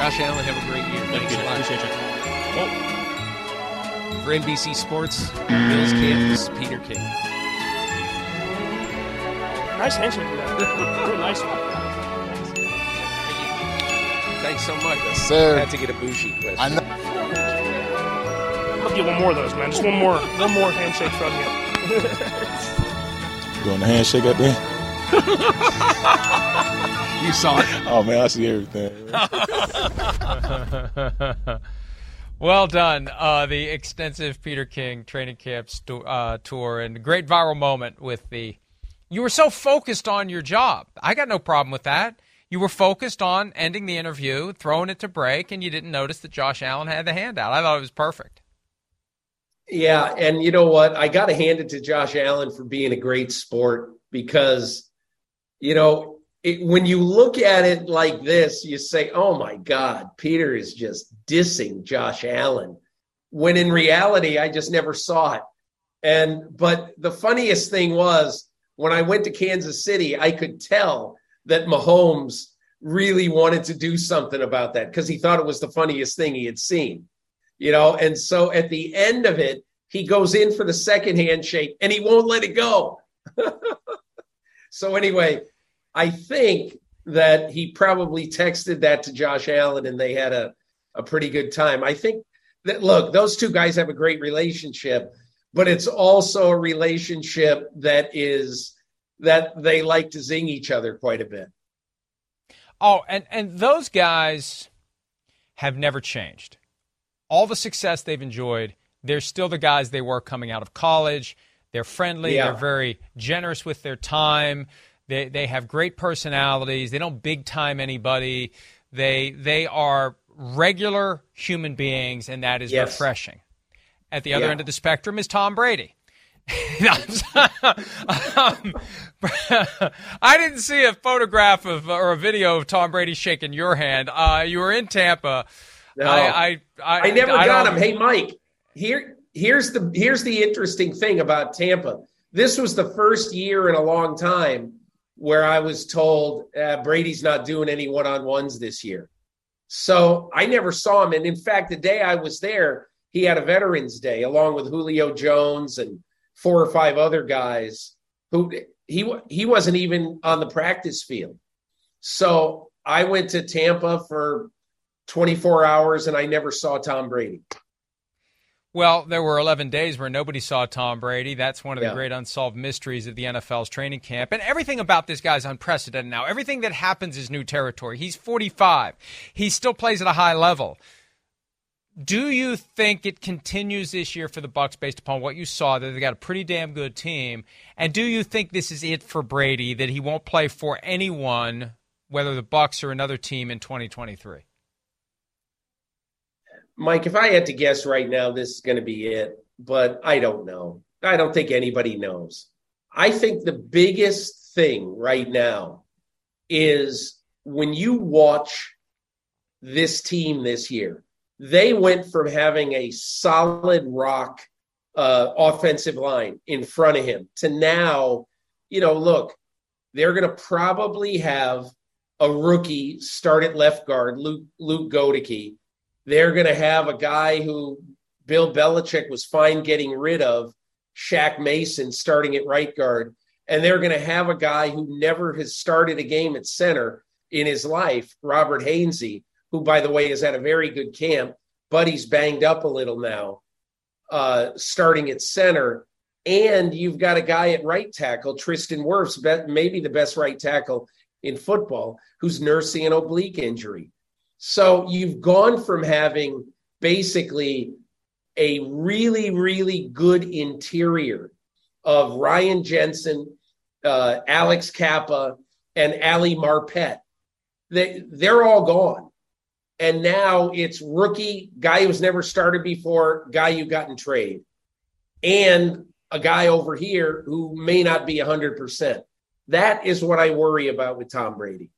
A: Josh Allen, have a great year. Thanks a lot. Appreciate you. Oh. For NBC Sports, Bills campus, Peter King.
I: Nice handshake for that. nice one.
A: Thanks so much.
J: Yes, sir.
A: I had to get a bougie question.
J: I know.
I: I'll get one more of those, man. Just one more, one more handshake from you.
J: Doing the handshake up there?
A: you saw it.
J: Oh man, I see everything.
A: well done. Uh, the extensive Peter King training camp stu- uh, tour and great viral moment with the. You were so focused on your job. I got no problem with that. You were focused on ending the interview, throwing it to break, and you didn't notice that Josh Allen had the handout. I thought it was perfect.
D: Yeah, and you know what? I got to hand it to Josh Allen for being a great sport because, you know, it, when you look at it like this, you say, oh my God, Peter is just dissing Josh Allen. When in reality, I just never saw it. And, but the funniest thing was when I went to Kansas City, I could tell that Mahomes really wanted to do something about that because he thought it was the funniest thing he had seen, you know. And so at the end of it, he goes in for the second handshake and he won't let it go. so, anyway, I think that he probably texted that to Josh Allen and they had a, a pretty good time. I think that, look, those two guys have a great relationship, but it's also a relationship that is that they like to zing each other quite a bit.
A: Oh, and, and those guys have never changed. All the success they've enjoyed, they're still the guys they were coming out of college. They're friendly, yeah. they're very generous with their time. They they have great personalities. They don't big time anybody. They they are regular human beings, and that is yes. refreshing. At the other yeah. end of the spectrum is Tom Brady. um, I didn't see a photograph of or a video of Tom Brady shaking your hand. Uh, you were in Tampa.
D: No, I I, I, I never I got him. Hey, Mike. Here here's the here's the interesting thing about Tampa. This was the first year in a long time where I was told uh, Brady's not doing any one on ones this year. So I never saw him. And in fact, the day I was there, he had a Veterans Day along with Julio Jones and four or five other guys who he he wasn't even on the practice field. So I went to Tampa for 24 hours and I never saw Tom Brady.
A: Well, there were 11 days where nobody saw Tom Brady. That's one of the
D: Yeah.
A: great unsolved mysteries of the NFL's training camp. And everything about this guy is unprecedented now. Everything that happens is new territory. He's 45. He still plays at a high level. Do you think it continues this year for the Bucs based upon what you saw that they got a pretty damn good team? And do you think this is it for Brady that he won't play for anyone whether the Bucs or another team in 2023?
D: Mike, if I had to guess right now, this is going to be it, but I don't know. I don't think anybody knows. I think the biggest thing right now is when you watch this team this year, they went from having a solid rock uh, offensive line in front of him to now, you know, look, they're going to probably have a rookie start at left guard, Luke, Luke Goedeke. They're going to have a guy who Bill Belichick was fine getting rid of, Shaq Mason, starting at right guard. And they're going to have a guy who never has started a game at center in his life, Robert Hainsey, who, by the way, has had a very good camp, but he's banged up a little now, uh, starting at center. And you've got a guy at right tackle, Tristan Wirfs, maybe the best right tackle in football, who's nursing an oblique injury. So you've gone from having basically a really, really good interior of Ryan Jensen, uh, Alex Cappa, and Ali Marpet. They, they're all gone. And now it's rookie, guy who's never started before, guy you got in trade, and a guy over here who may not be 100%. That is what I worry about with Tom Brady.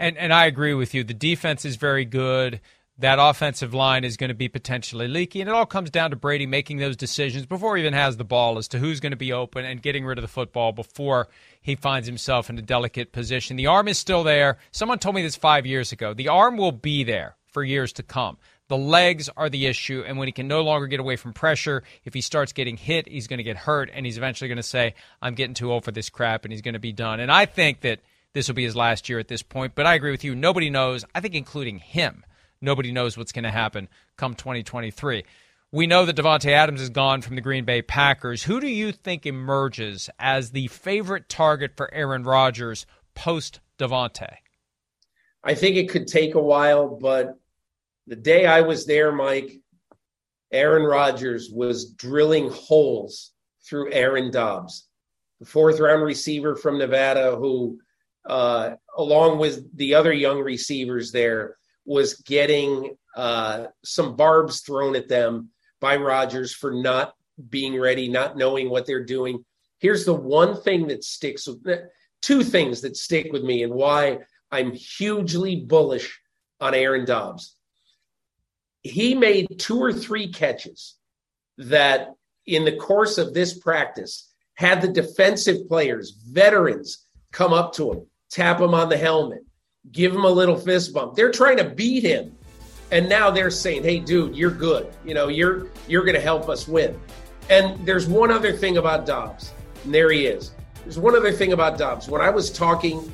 A: And and I agree with you. The defense is very good. That offensive line is going to be potentially leaky, and it all comes down to Brady making those decisions before he even has the ball as to who's going to be open and getting rid of the football before he finds himself in a delicate position. The arm is still there. Someone told me this five years ago. The arm will be there for years to come. The legs are the issue, and when he can no longer get away from pressure, if he starts getting hit, he's going to get hurt, and he's eventually going to say, I'm getting too old for this crap, and he's going to be done. And I think that this will be his last year at this point, but I agree with you. Nobody knows, I think, including him, nobody knows what's going to happen come 2023. We know that Davante Adams is gone from the Green Bay Packers. Who do you think emerges as the favorite target for Aaron Rodgers post Davante?
D: I think it could take a while, but the day I was there, Mike, Aaron Rodgers was drilling holes through Aaron Doubs, the fourth round receiver from Nevada, who, uh, along with the other young receivers there, was getting uh, some barbs thrown at them by Rodgers for not being ready, not knowing what they're doing. Here's the one thing that sticks with two things that stick with me and why I'm hugely bullish on Aaron Doubs. He made two or three catches that, in the course of this practice, had the defensive players, veterans, come up to him, tap him on the helmet, give him a little fist bump. They're trying to beat him. And now they're saying, "Hey dude, you're good. You know, you're you're going to help us win." And there's one other thing about Doubs. And there he is. There's one other thing about Doubs. When I was talking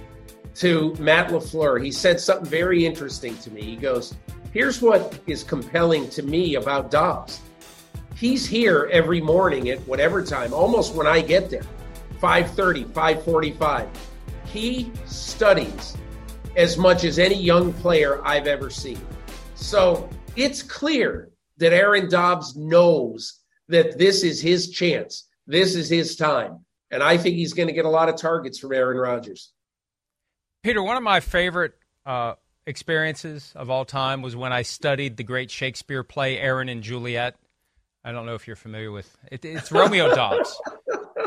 D: to Matt LaFleur, he said something very interesting to me. He goes, Here's what is compelling to me about Doubs. He's here every morning at whatever time, almost when I get there, 5:30, 5:45. He studies as much as any young player I've ever seen. So it's clear that Aaron Doubs knows that this is his chance. This is his time. And I think he's going to get a lot of targets from Aaron Rodgers.
A: Peter, one of my favorite uh, experiences of all time was when I studied the great Shakespeare play Aaron and Juliet. I don't know if you're familiar with it. It's Romeo Doubs.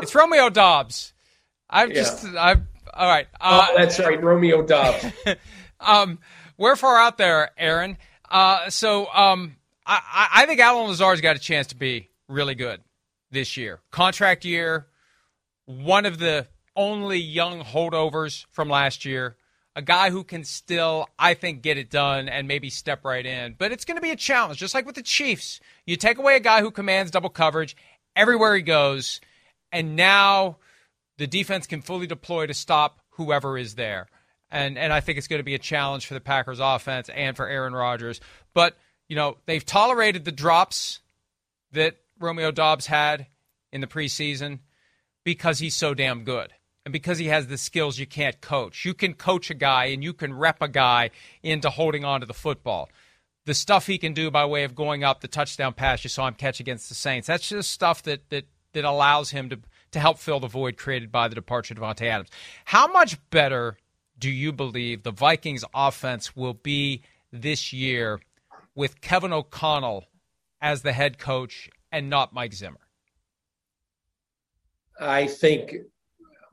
A: It's Romeo Doubs. I've just, I've, all right. Uh,
D: oh, that's right, Romeo Doubs.
A: um, we're far out there, Aaron. Uh, so um, I, I think Allen Lazard's got a chance to be really good this year. Contract year, one of the only young holdovers from last year. A guy who can still, I think, get it done and maybe step right in. But it's going to be a challenge, just like with the Chiefs. You take away a guy who commands double coverage everywhere he goes, and now the defense can fully deploy to stop whoever is there. And and I think it's going to be a challenge for the Packers offense and for Aaron Rodgers. But, you know, they've tolerated the drops that Romeo Doubs had in the preseason because he's so damn good and because he has the skills you can't coach. You can coach a guy and you can rep a guy into holding on to the football. The stuff he can do by way of going up the touchdown pass you saw him catch against the Saints, that's just stuff that that that allows him to to help fill the void created by the departure of Davante Adams. How much better do you believe the Vikings offense will be this year with Kevin O'Connell as the head coach and not Mike Zimmer?
D: I think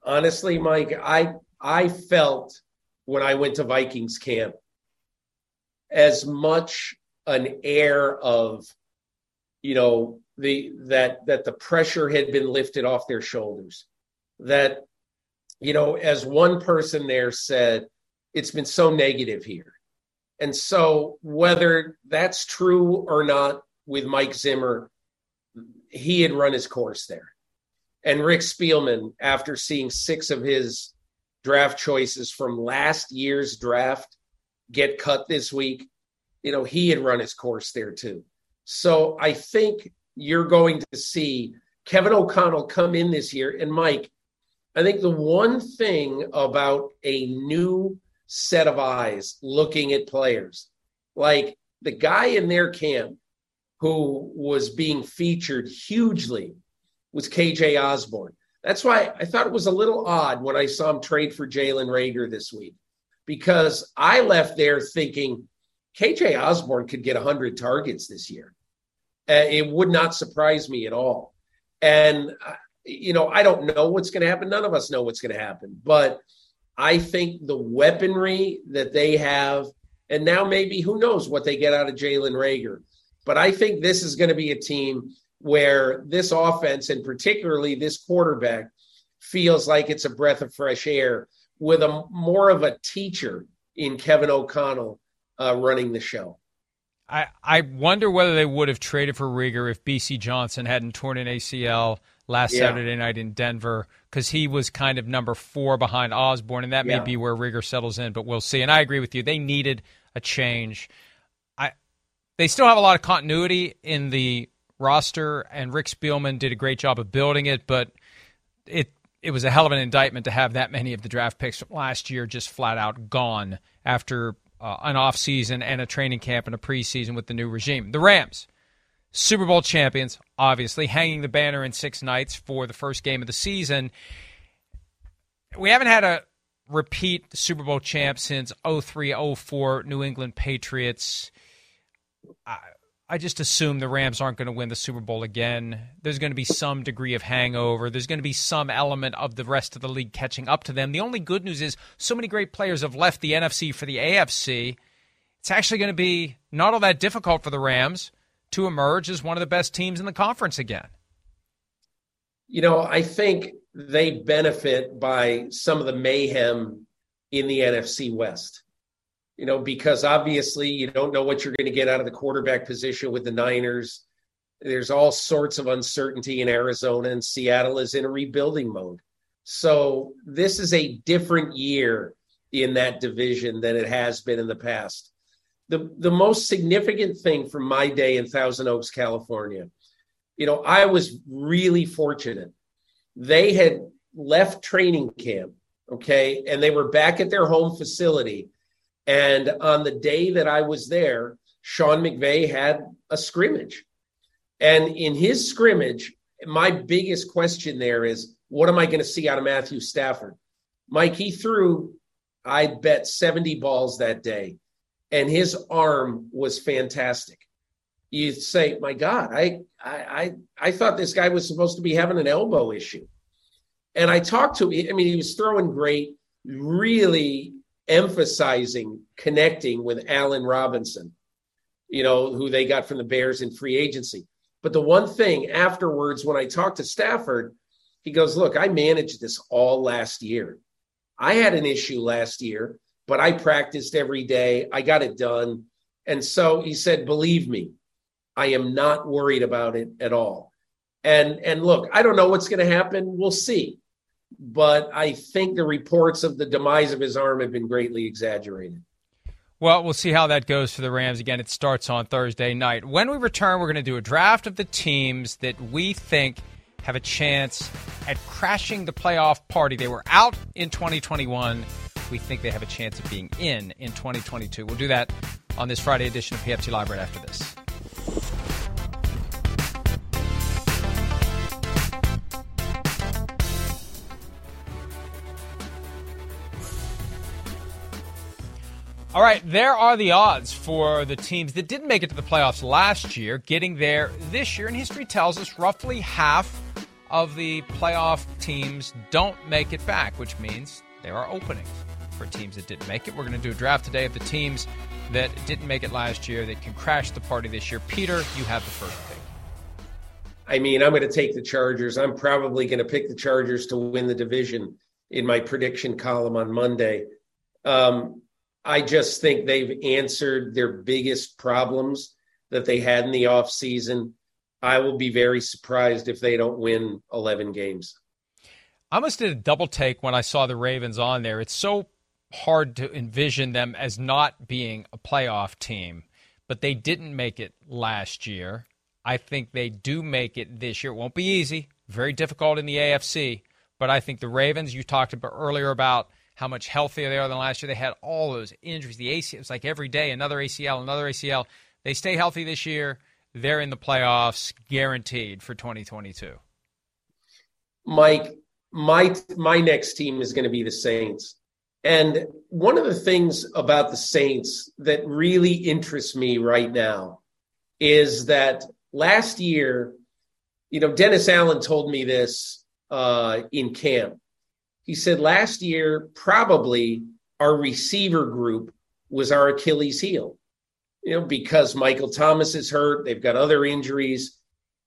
D: honestly, Mike, I I felt when I went to Vikings camp as much an air of, you know, the that that the pressure had been lifted off their shoulders. That, you know, as one person there said, it's been so negative here. And so whether that's true or not with Mike Zimmer, he had run his course there. And Rick Spielman, after seeing six of his draft choices from last year's draft get cut this week, you know, he had run his course there too. So I think you're going to see Kevin O'Connell come in this year. And Mike, I think the one thing about a new set of eyes looking at players, like the guy in their camp who was being featured hugely was KJ Osborn. That's why I thought it was a little odd when I saw him trade for Jalen Reagor this week, because I left there thinking KJ Osborn could get 100 targets this year. Uh, it would not surprise me at all. And, uh, you know, I don't know what's going to happen. None of us know what's going to happen. But I think the weaponry that they have, and now maybe who knows what they get out of Jalen Reagor. But I think this is going to be a team where this offense, and particularly this quarterback, feels like it's a breath of fresh air with a more of a teacher in Kevin O'Connell uh, running the show.
A: I, I wonder whether they would have traded for Reagor if Bisi Johnson hadn't torn an ACL last yeah. Saturday night in Denver because he was kind of number four behind Osborn, and that yeah. may be where Reagor settles in, but we'll see. And I agree with you; they needed a change. I they still have a lot of continuity in the roster, and Rick Spielman did a great job of building it, but it it was a hell of an indictment to have that many of the draft picks from last year just flat out gone after uh, an offseason and a training camp and a preseason with the new regime. The Rams, Super Bowl champions, obviously, hanging the banner in six nights for the first game of the season. We haven't had a repeat Super Bowl champ since 03 04 New England Patriots. I, I just assume the Rams aren't going to win the Super Bowl again. There's going to be some degree of hangover. There's going to be some element of the rest of the league catching up to them. The only good news is so many great players have left the NFC for the AFC. It's actually going to be not all that difficult for the Rams to emerge as one of the best teams in the conference again.
D: You know, I think they benefit by some of the mayhem in the NFC West you know, because obviously you don't know what you're going to get out of the quarterback position with the Niners. There's all sorts of uncertainty in Arizona, and Seattle is in a rebuilding mode. So this is a different year in that division than it has been in the past. The, the most significant thing from my day in Thousand Oaks, California, you know, I was really fortunate. They had left training camp, okay, and they were back at their home facility and on the day that I was there, Sean McVay had a scrimmage. And in his scrimmage, my biggest question there is what am I going to see out of Matthew Stafford? Mike, he threw, I bet, 70 balls that day, and his arm was fantastic. You say, my God, I, I, I, thought this guy was supposed to be having an elbow issue. And I talked to him, I mean, he was throwing great, really emphasizing connecting with Allen Robinson, you know, who they got from the Bears in free agency. But the one thing afterwards, when I talked to Stafford, He goes, Look, I managed this all last year. I had an issue last year, but I practiced every day. I got it done. And so he said, Believe me, I am not worried about it at all. And and look, I don't know what's going to happen. We'll see. But I think the reports of the demise of his arm have been greatly exaggerated.
A: Well, we'll see how that goes for the Rams. Again, it starts on Thursday night. When we return, we're going to do a draft of the teams that we think have a chance at crashing the playoff party. They were out in 2021. We think they have a chance of being in in 2022. We'll do that on this Friday edition of PFT Live right after this. All right, there are the odds for the teams that didn't make it to the playoffs last year getting there this year. And history tells us roughly half of the playoff teams don't make it back, which means there are openings for teams that didn't make it. We're going to do a draft today of the teams that didn't make it last year that can crash the party this year. Peter, you have the first pick.
D: I mean, I'm going to take the Chargers. I'm probably going to pick the Chargers to win the division in my prediction column on Monday. Um, I just think they've answered their biggest problems that they had in the offseason. I will be very surprised if they don't win 11 games.
A: I almost did a double take when I saw the Ravens on there. It's so hard to envision them as not being a playoff team, but they didn't make it last year. I think they do make it this year. It won't be easy, very difficult in the AFC, but I think the Ravens, you talked about earlier about how much healthier they are than last year. They had all those injuries. The ACL, was like every day, another ACL, another ACL. They stay healthy this year. They're in the playoffs, guaranteed for 2022.
D: Mike, my my next team is going to be the Saints. And one of the things about the Saints that really interests me right now is that last year, you know, Dennis Allen told me this uh, in camp he said last year, probably our receiver group was our Achilles heel, you know, because Michael Thomas is hurt. They've got other injuries.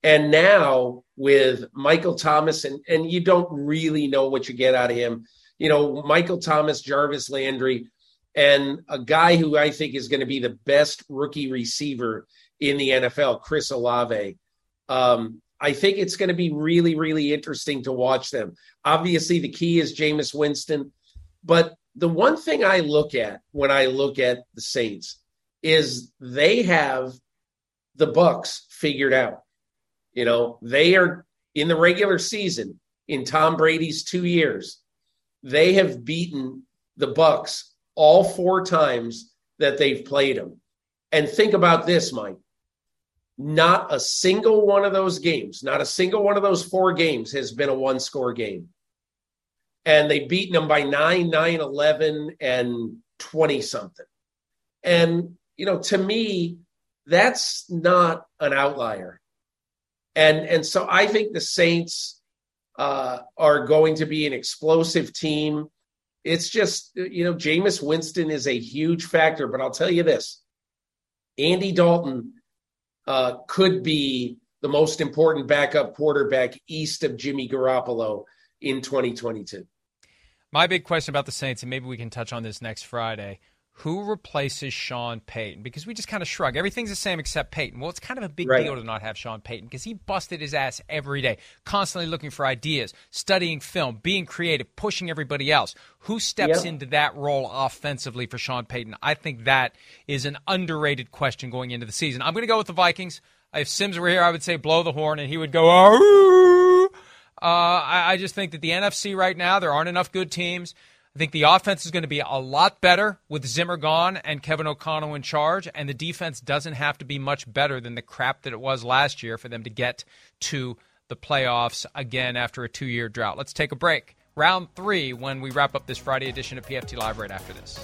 D: And now with Michael Thomas, and, and you don't really know what you get out of him, you know, Michael Thomas, Jarvis Landry, and a guy who I think is going to be the best rookie receiver in the NFL, Chris Olave. Um, I think it's going to be really, really interesting to watch them. Obviously, the key is Jameis Winston. But the one thing I look at when I look at the Saints is they have the Bucs figured out. You know, they are in the regular season in Tom Brady's 2 years. They have beaten the Bucs all four times that they've played them. And think about this, Mike. Not a single one of those games, not a single one of those four games has been a one score game. And they've beaten them by 9, 9, 11, and 20 something. And, you know, to me, that's not an outlier. And, and so I think the Saints uh, are going to be an explosive team. It's just, you know, Jameis Winston is a huge factor, but I'll tell you this Andy Dalton uh, could be the most important backup quarterback east of Jimmy Garoppolo in 2022.
A: My big question about the Saints, and maybe we can touch on this next Friday. Who replaces Sean Payton? Because we just kind of shrug. Everything's the same except Payton. Well, it's kind of a big right. deal to not have Sean Payton because he busted his ass every day, constantly looking for ideas, studying film, being creative, pushing everybody else. Who steps yep. into that role offensively for Sean Payton? I think that is an underrated question going into the season. I'm going to go with the Vikings. If Simms were here, I would say blow the horn, and he would go. Uh, I, I just think that the NFC right now, there aren't enough good teams. Think the offense is going to be a lot better with Zimmer gone and Kevin O'Connell in charge, and the defense doesn't have to be much better than the crap that it was last year for them to get to the playoffs again after a two year drought. Let's take a break. Round three when we wrap up this Friday edition of PFT Live right after this.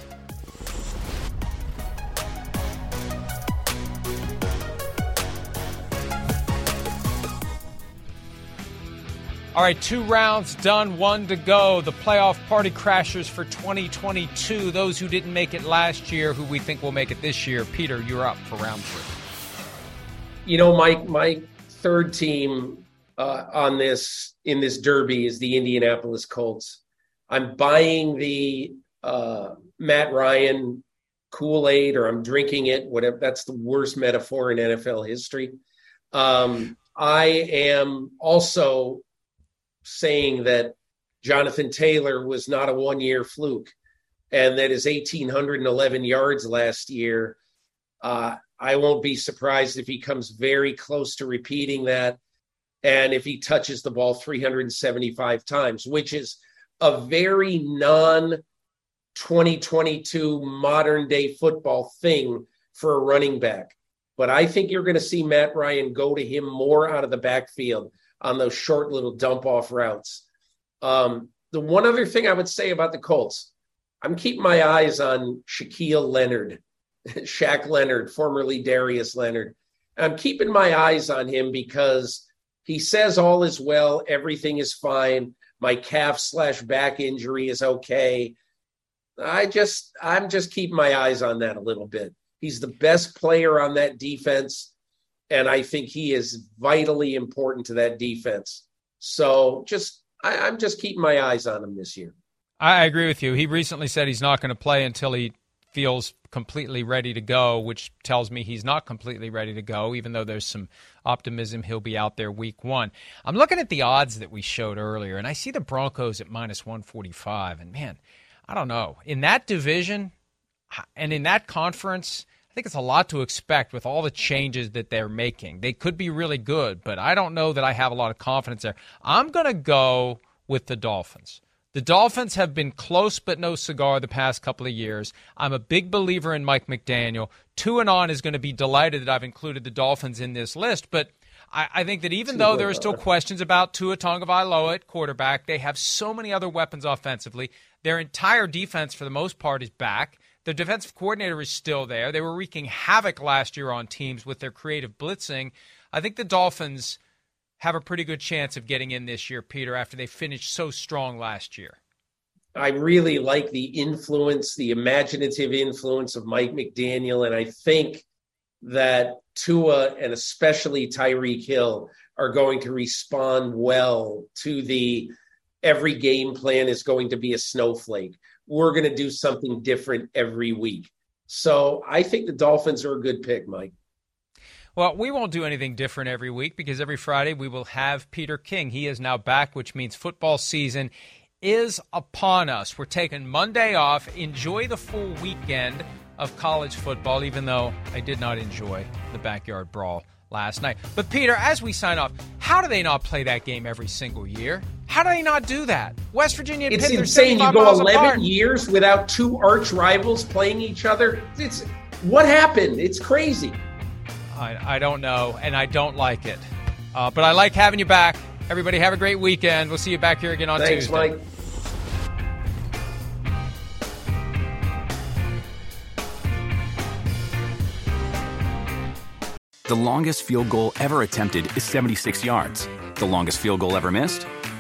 A: All right, two rounds done, one to go. The playoff party crashers for 2022. Those who didn't make it last year, who we think will make it this year. Peter, you're up for round three.
D: You know, my my third team uh, on this in this derby is the Indianapolis Colts. I'm buying the uh, Matt Ryan Kool Aid, or I'm drinking it. Whatever. That's the worst metaphor in NFL history. Um, I am also saying that Jonathan Taylor was not a one year fluke and that his 1,811 yards last year. Uh, I won't be surprised if he comes very close to repeating that. And if he touches the ball 375 times, which is a very non 2022 modern day football thing for a running back. But I think you're going to see Matt Ryan go to him more out of the backfield on those short little dump off routes. Um, the one other thing I would say about the Colts, I'm keeping my eyes on Shaquille Leonard, Shaq Leonard, formerly Darius Leonard. I'm keeping my eyes on him because he says all is well, everything is fine. My calf slash back injury is okay. I just, I'm just keeping my eyes on that a little bit. He's the best player on that defense, and I think he is vitally important to that defense. So just, I, I'm just keeping my eyes on him this year.
A: I agree with you. He recently said he's not going to play until he feels completely ready to go, which tells me he's not completely ready to go, even though there's some optimism he'll be out there week one. I'm looking at the odds that we showed earlier, and I see the Broncos at minus 145. And man, I don't know. In that division and in that conference, I think it's a lot to expect with all the changes that they're making. They could be really good, but I don't know that I have a lot of confidence there. I'm going to go with the Dolphins. The Dolphins have been close but no cigar the past couple of years. I'm a big believer in Mike McDaniel. Two and on is going to be delighted that I've included the Dolphins in this list, but I, I think that even though there are still questions about Tua Tagovailoa at quarterback, they have so many other weapons offensively. Their entire defense, for the most part, is back. The defensive coordinator is still there. They were wreaking havoc last year on teams with their creative blitzing. I think the Dolphins have a pretty good chance of getting in this year, Peter, after they finished so strong last year.
D: I really like the influence, the imaginative influence of Mike McDaniel. And I think that Tua and especially Tyreek Hill are going to respond well to the every game plan is going to be a snowflake. We're going to do something different every week. So I think the Dolphins are a good pick, Mike.
A: Well, we won't do anything different every week because every Friday we will have Peter King. He is now back, which means football season is upon us. We're taking Monday off. Enjoy the full weekend of college football, even though I did not enjoy the backyard brawl last night. But, Peter, as we sign off, how do they not play that game every single year? How do they not do that? West Virginia.
D: It's insane. You go eleven apart. years without two arch rivals playing each other. It's what happened. It's crazy.
A: I, I don't know, and I don't like it. Uh, but I like having you back. Everybody, have a great weekend. We'll see you back here again on
D: Thanks,
A: Tuesday.
D: Mike.
K: The longest field goal ever attempted is 76 yards. The longest field goal ever missed?